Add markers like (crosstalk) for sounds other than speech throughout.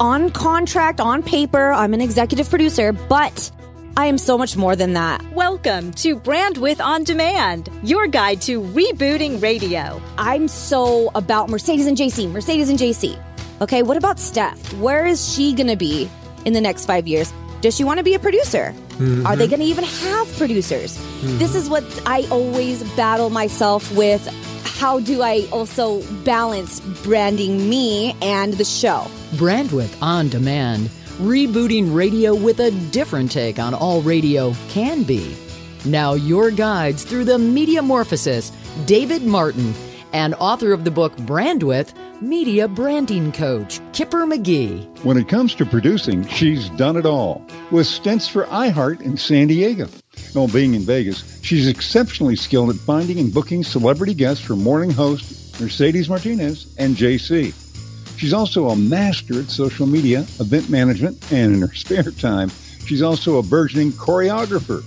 on contract, on paper, I'm an executive producer, but I am so much more than that. Welcome to Brandwidth On Demand, your guide to rebooting radio. I'm so about Mercedes and JC, Mercedes and JC. Okay, what about Steph? Where is she going to be in the next five years? Does she want to be a producer? Mm-hmm. Are they going to even have producers? Mm-hmm. This is what I always battle myself with. How do I also balance branding me and the show? Brandwidth On Demand, rebooting radio with a different take on all radio can be. Now, your guides through the media metamorphosis, David Martin, and author of the book Brandwidth media branding coach, Kipper McGee. When it comes to producing, she's done it all, with stints for iHeart in San Diego. Being in Vegas, she's exceptionally skilled at finding and booking celebrity guests for morning host Mercedes Martinez and JC. She's also a master at social media, event management, and in her (laughs) spare time, she's also a burgeoning choreographer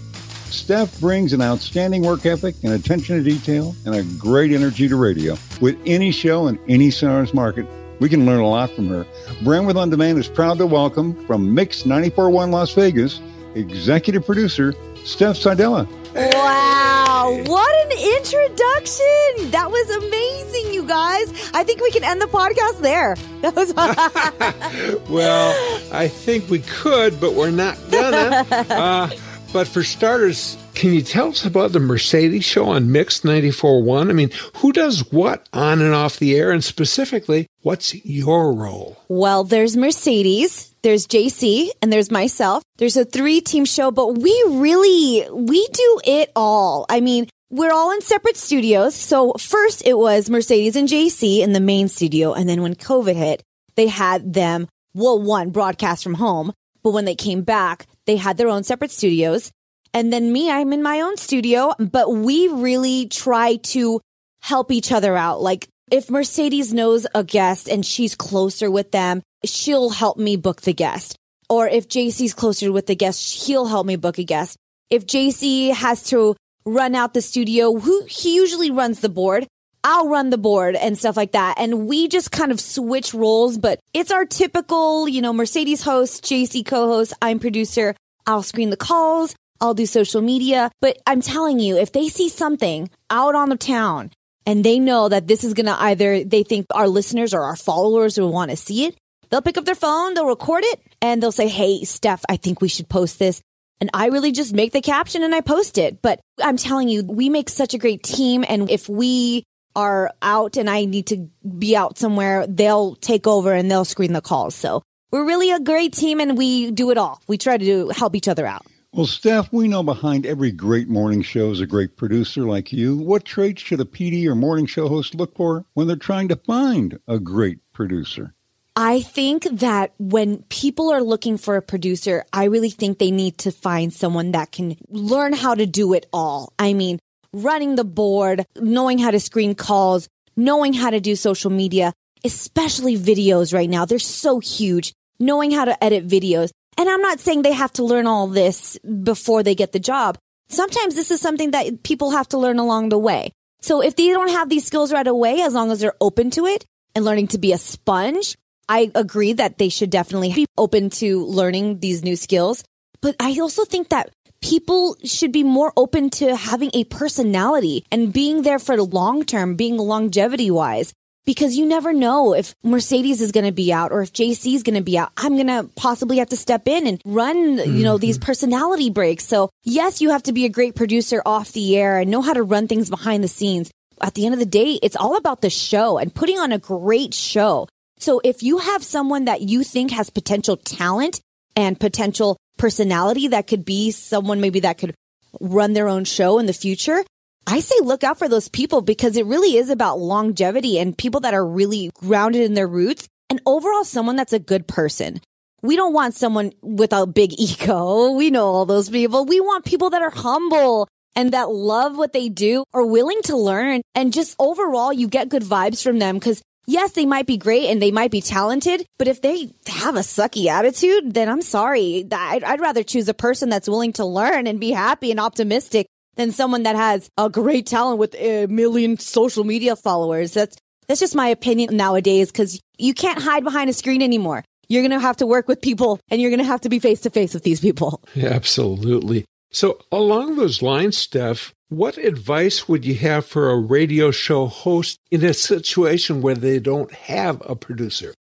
Steph brings an outstanding work ethic and attention to detail and a great energy to radio. With any show in any size market, we can learn a lot from her. Brandwidth On Demand is proud to welcome from Mix 94.1 Las Vegas, executive producer Steph Sardella. Wow, what an introduction! That was amazing, you guys. I think we can end the podcast there. (laughs) That was (laughs) Well, I think we could, but we're not gonna. (laughs) Uh, but for starters, can you tell us about the Mercedes show on Mix 94.1? I mean, who does what on and off the air? And specifically, what's your role? Well, there's Mercedes, there's JC, and there's myself. There's a three team show, but we really, we do it all. I mean, we're all in separate studios. So first it was Mercedes and JC in the main studio. And then when COVID hit, they had them, well, one broadcast from home. But when they came back, they had their own separate studios. And then me, I'm in my own studio, but we really try to help each other out. Like if Mercedes knows a guest and she's closer with them, she'll help me book the guest. Or if JC's closer with the guest, he'll help me book a guest. If JC has to run out the studio, who he usually runs the board. I'll run the board and stuff like that. And we just kind of switch roles, but it's our typical, you know, Mercedes host, JC co-host, I'm producer. I'll screen the calls. I'll do social media. But I'm telling you, if they see something out on the town and they know that this is going to either they think our listeners or our followers will want to see it, they'll pick up their phone, they'll record it, and they'll say, Hey, Steph, I think we should post this. And I really just make the caption and I post it. But I'm telling you, we make such a great team. And if we are out and I need to be out somewhere, they'll take over and they'll screen the calls. So we're really a great team and we do it all. We try to do, help each other out. Well, Steph, we know behind every great morning show is a great producer like you. What traits should a PD or morning show host look for when they're trying to find a great producer? I think that when people are looking for a producer, I really think they need to find someone that can learn how to do it all. I mean, running the board, knowing how to screen calls, knowing how to do social media, especially videos right now. They're so huge knowing how to edit videos. And I'm not saying they have to learn all this before they get the job. Sometimes this is something that people have to learn along the way. So if they don't have these skills right away, as long as they're open to it and learning to be a sponge, I agree that they should definitely be open to learning these new skills. But I also think that people should be more open to having a personality and being there for the long term, being longevity wise because you never know if Mercedes is going to be out or if JC is going to be out. I'm going to possibly have to step in and run, you know, these mm-hmm. personality breaks. So yes, you have to be a great producer off the air and know how to run things behind the scenes. At the end of the day, it's all about the show and putting on a great show. So if you have someone that you think has potential talent and potential personality that could be someone maybe that could run their own show in the future, I say look out for those people because it really is about longevity and people that are really grounded in their roots and overall someone that's a good person. We don't want someone with a big (laughs) ego. We know all those people. We want people that are humble and that love what they do, are willing to learn and just overall you get good vibes from them because yes, they might be great and they might be talented, but if they have a sucky attitude, then I'm sorry. I'd, I'd rather choose a person that's willing to learn and be happy and optimistic than someone that has a great talent with a million social media followers. That's that's just my opinion nowadays because you can't hide behind a screen anymore. you're going to have to work with people and you're going to have to be face to face with these people. (laughs) Yeah, absolutely. So, along those lines, Steph, what advice would you have for a radio show host in a situation where they don't have a producer?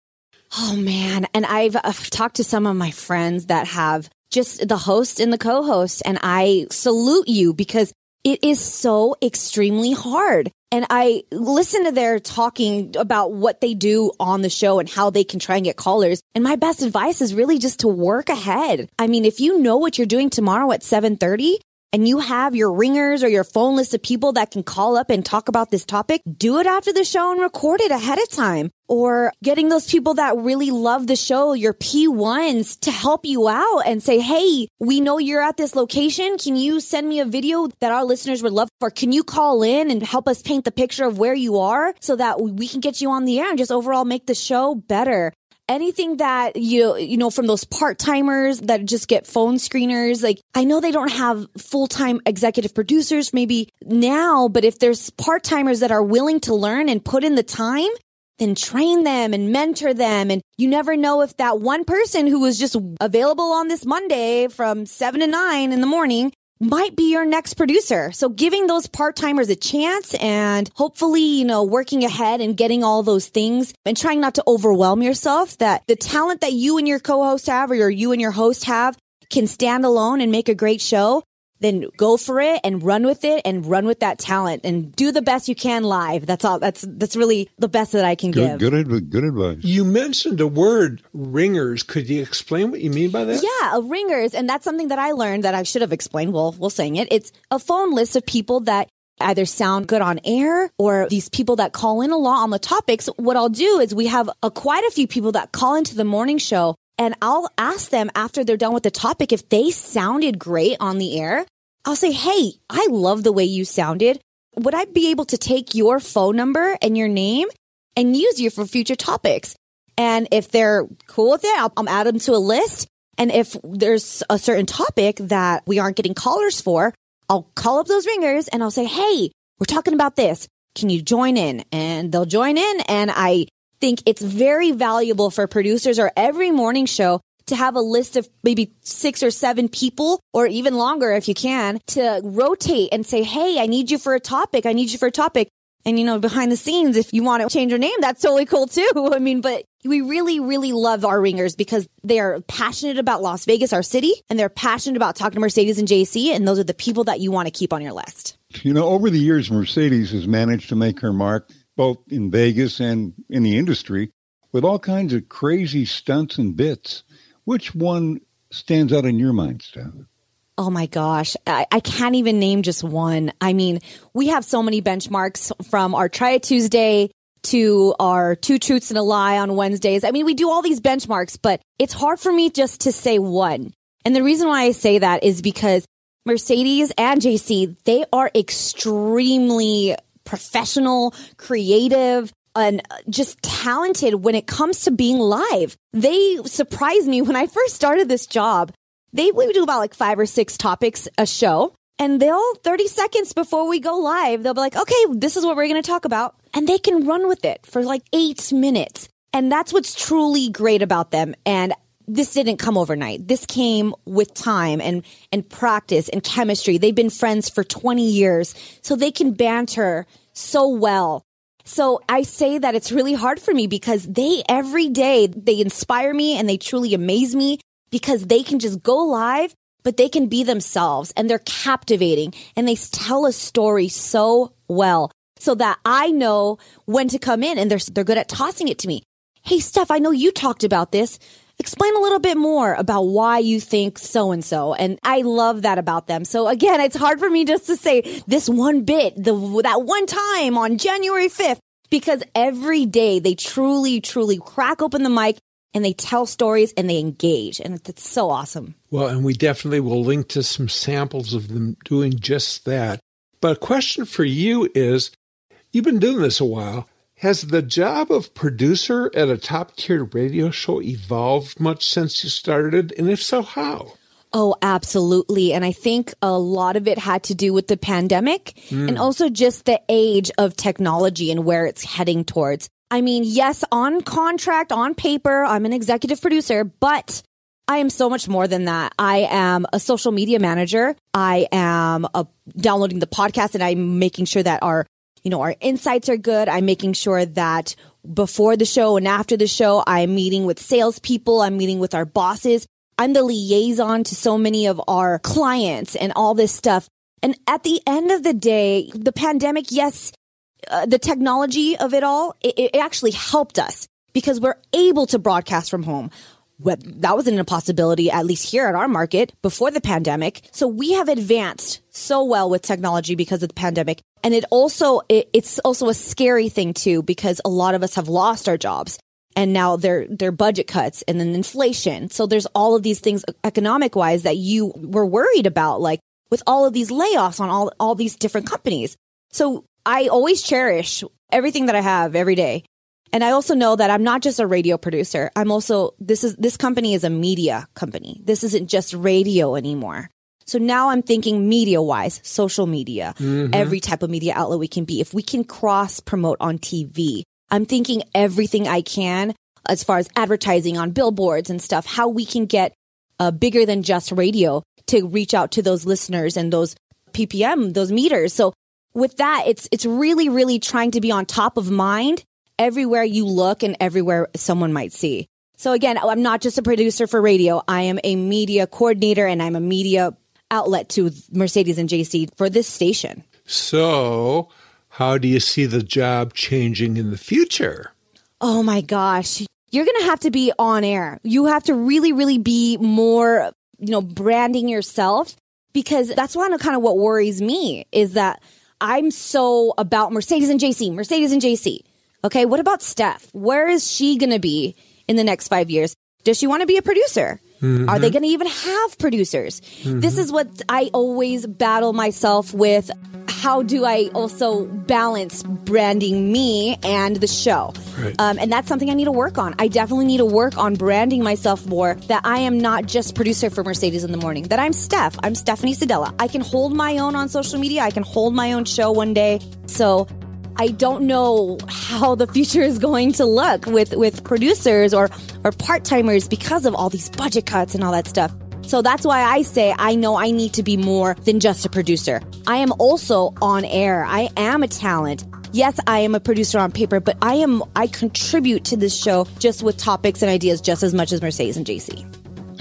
Oh man. And I've, I've talked to some of my friends that have just the host and the co-host and I salute you because it is so extremely hard. And I listen to their talking about what they do on the show and how they can try and get callers. And my best advice is really just to work ahead. I mean, if you know what you're doing tomorrow at 730, and you have your ringers or your phone list of people that can call up and talk about this topic, do it after the show and record it ahead of time. Or getting those people that really love the show, your P1s to help you out and say, Hey, we know you're at this location. Can you send me a video that our listeners would love? Or can you call in and help us paint the picture of where you are so that we can get you on the air and just overall make the show better? Anything that you you know from those part-timers that just get phone screeners like i know they don't have full-time executive producers maybe now but if there's part-timers that are willing to learn and put in the time then train them and mentor them. And you never know if that one person who was just available on this monday from 7 to 9 in the morning might be your next producer. So giving those part timers a chance and hopefully, you know, working ahead and getting all those things and trying not to overwhelm yourself that the talent that you and your co-host have or you and your host have can stand alone and make a great show then go for it and run with it and run with that talent and do the best you can live. That's all. That's that's really the best that I can good, give. Good, good advice. You mentioned a word, ringers. Could you explain what you mean by that? Yeah, a ringers, and that's something that I learned that I should have explained. Well, we'll saying it. It's a phone list of people that either sound good on air or these people that call in a lot on the topics. What I'll do is we have a, quite a few people that call into the morning show and I'll ask them after they're done with the topic if they sounded great on the air. I'll say, Hey, I love the way you sounded. Would I be able to take your phone number and your name and use you for future topics? And if they're cool with it, I'll, I'll add them to a list. And if there's a certain topic that we aren't getting callers for, I'll call up those ringers and I'll say, Hey, we're talking about this. Can you join in? And they'll join in. And I think it's very valuable for producers or every morning show to have a list of maybe six or seven people or even longer if you can to rotate and say, Hey, I need you for a topic. I need you for a topic. And you know, behind the scenes, if you want to change your name, that's totally cool too. (laughs) I mean, but we really, really love our ringers because they are passionate about Las Vegas, our city, and they're passionate about talking to Mercedes and JC. And those are the people that you want to keep on your list. You know, over the years, Mercedes has managed to make her mark both in Vegas and in the industry with all kinds of crazy stunts and bits. Which one stands out in your mind, Steph? Oh my gosh. I, I, can't even name just one. I mean, we have so many benchmarks from our Try It Tuesday to our Two Truths and a Lie on Wednesdays. I mean, we do all these benchmarks, but it's hard for me just to say one. And the reason why I say that is because Mercedes and JC, they are extremely professional, creative, and just talented when it comes to being live. They surprised me when I first started this job. They would do about like five or six topics a show. And they'll 30 seconds before we go live, they'll be like, okay, this is what we're going to talk about. And they can run with it for like eight minutes. And that's what's truly great about them. And this didn't come overnight. This came with time and, and practice and chemistry. They've been friends for 20 years, so they can banter so well. So I say that it's really hard for me because they every day they inspire me and they truly amaze me because they can just go live, but they can be themselves and they're captivating and they tell a story so well so that I know when to come in and they're, they're good at tossing it to me. Hey, Steph, I know you talked about this. Explain a little bit more about why you think so and so. And I love that about them. So again, it's hard for me just to say this one bit, the, that one time on January 5th, because every day they truly, truly crack open the mic and they tell stories and they engage. And it's so awesome. Well, and we definitely will link to some samples of them doing just that. But a question for you is you've been doing this a while. Has the job of producer at a top tier radio show evolved much since you started? And if so, how? Oh, absolutely. And I think a lot of it had to do with the pandemic mm. and also just the age of technology and where it's heading towards. I mean, yes, on contract, on paper, I'm an executive producer, but I am so much more than that. I am a social media manager. I am a, downloading the podcast and I'm making sure that our, you know, our insights are good. I'm making sure that before the show and after the show, I'm meeting with salespeople. I'm meeting with our bosses. I'm the liaison to so many of our clients and all this stuff. And at the end of the day, the pandemic, yes, uh, the technology of it all, it, it actually helped us because we're able to broadcast from home. That wasn't a possibility, at least here at our market before the pandemic. So we have advanced so well with technology because of the pandemic. And it also, it, it's also a scary thing too, because a lot of us have lost our jobs and now they're, they're budget cuts and then inflation. So there's all of these things economic wise that you were worried about, like with all of these layoffs on all, all these different companies. So I always cherish everything that I have every day. And I also know that I'm not just a radio producer. I'm also, this is, this company is a media company. This isn't just radio anymore. So now I'm thinking media wise, social media, mm-hmm. every type of media outlet we can be. If we can cross promote on TV, I'm thinking everything I can as far as advertising on billboards and stuff, how we can get uh, bigger than just radio to reach out to those listeners and those PPM, those meters. So with that, it's, it's really, really trying to be on top of mind everywhere you look and everywhere someone might see. So again, I'm not just a producer for radio. I am a media coordinator and I'm a media outlet to Mercedes and JC for this station. So, how do you see the job changing in the future? Oh my gosh. You're going to have to be on air. You have to really, really be more, you know, branding yourself because that's one of kind of what worries me is that I'm so about Mercedes and JC, Mercedes and JC. Okay, what about Steph? Where is she going to be in the next five years? Does she want to be a producer? Mm-hmm. Are they going to even have producers? Mm-hmm. This is what I always battle myself with. How do I also balance branding me and the show? Right. Um, and that's something I need to work on. I definitely need to work on branding myself more that I am not just producer for Mercedes in the morning, that I'm Steph. I'm Stephanie Sedella. I can hold my own on social media. I can hold my own show one day. So I don't know how the future is going to look with, with producers or, or part timers because of all these budget cuts and all that stuff. So that's why I say I know I need to be more than just a producer. I am also on air. I am a talent. Yes, I am a producer on paper, but I am I contribute to this show just with topics and ideas just as much as Mercedes and JC.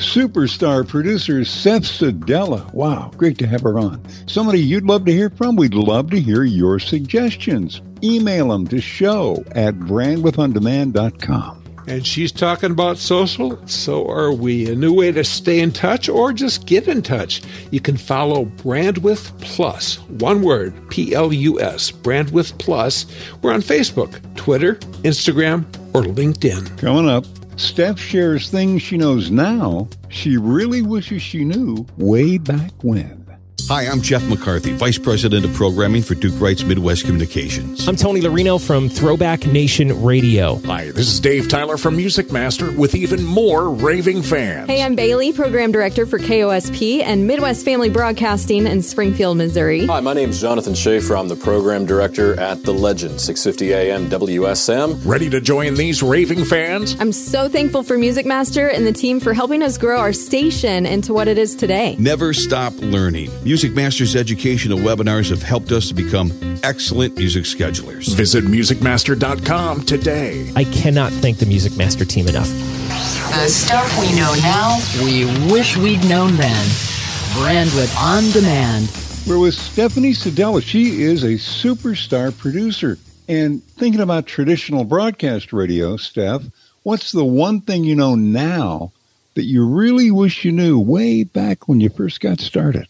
Superstar producer Steph Sedella. Wow, great to have her on. Somebody you'd love to hear from? We'd love to hear your suggestions. Email them to show at brandwidthondemand.com. And she's talking about social. So are we. A new way to stay in touch or just get in touch. You can follow Brandwidth Plus. One word, P L U S, Brandwidth Plus. We're on Facebook, Twitter, Instagram, or LinkedIn. Coming up, Steph shares things she knows now she really wishes she knew way back when. Hi, I'm Jeff McCarthy, Vice President of Programming for Duke Wright's Midwest Communications. I'm Tony Larino from Throwback Nation Radio. Hi, this is Dave Tyler from Music Master with even more raving fans. Hey, I'm Bailey, Program Director for KOSP and Midwest Family Broadcasting in Springfield, Missouri. Hi, my name is Jonathan Schaefer. I'm the Program Director at The Legend, 650 AM WSM. Ready to join these raving fans? I'm so thankful for Music Master and the team for helping us grow our station into what it is today. Never stop learning. Music Music Masters educational webinars have helped us to become excellent music schedulers. Visit musicmaster.com today. I cannot thank the Music Master team enough. The stuff we know now, we wish we'd known then. Brandwidth on demand. We're with Stephanie Sedella. She is a superstar producer. And thinking about traditional broadcast radio, Steph, what's the one thing you know now that you really wish you knew way back when you first got started?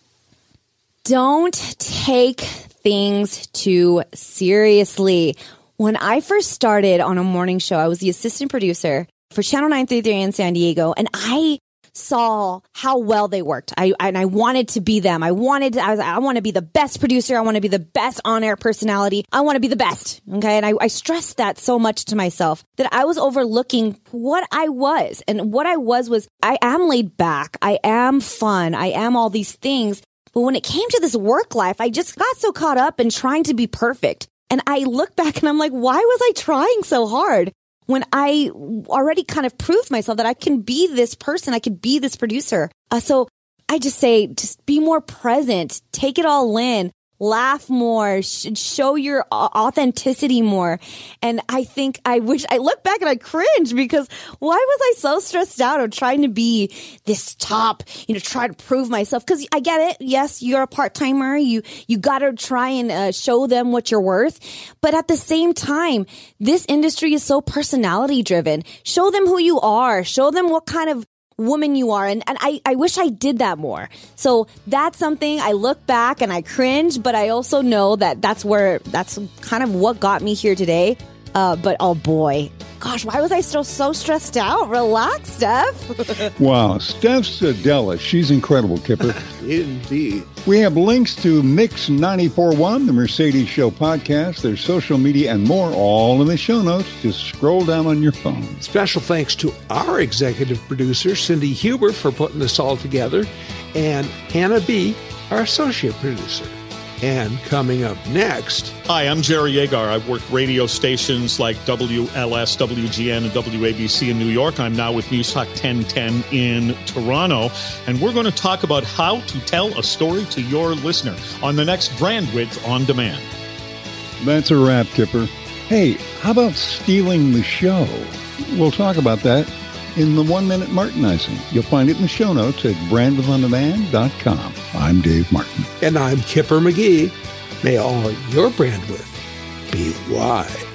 Don't take things too seriously. When I first started on a morning show, I was the assistant producer for Channel 933 in San Diego, and I saw how well they worked. I and I wanted to be them. I wanted to, I was I want to be the best producer. I want to be the best on-air personality. I want to be the best. Okay. And I, I stressed that so much to myself that I was overlooking what I was. And what I was was I am laid back. I am fun. I am all these things. But when it came to this work life, I just got so caught up in trying to be perfect. And I look back and I'm like, why was I trying so hard? When I already kind of proved myself that I can be this person, I could be this producer. Uh, so I just say, just be more present, take it all in, laugh more, sh- show your authenticity more. And I think I wish I look back and I cringe because why was I so stressed out of trying to be this top, you know, try to prove myself? Cause I get it. Yes, you're a part timer. You, you gotta try and uh, show them what you're worth. But at the same time, this industry is so personality driven. Show them who you are. Show them what kind of woman you are. And, and I, I wish I did that more. So that's something I look back and I cringe, but I also know that that's where, that's kind of what got me here today. Uh, but oh boy, gosh, why was I still so stressed out? Relax, Steph. (laughs) wow, Steph Sedella. She's incredible, Kipper. (laughs) Indeed. We have links to Mix 94.1, the Mercedes Show podcast, their social media, and more, all in the show notes. Just scroll down on your phone. Special thanks to our executive producer, Cindy Huber, for putting this all together, and Hannah B., our associate producer. And coming up next. Hi, I'm Jerry Agar. I've worked radio stations like WLS, WGN, and WABC in New York. I'm now with News Talk 1010 in Toronto. And we're going to talk about how to tell a story to your listener on the next Brandwidth on Demand. That's a wrap, Kipper. Hey, how about stealing the show? We'll talk about that in the one minute Martinizing. You'll find it in the show notes at brandwidthondemand.com. I'm Dave Martin. And I'm Kipper McGee. May all your brand with be wide.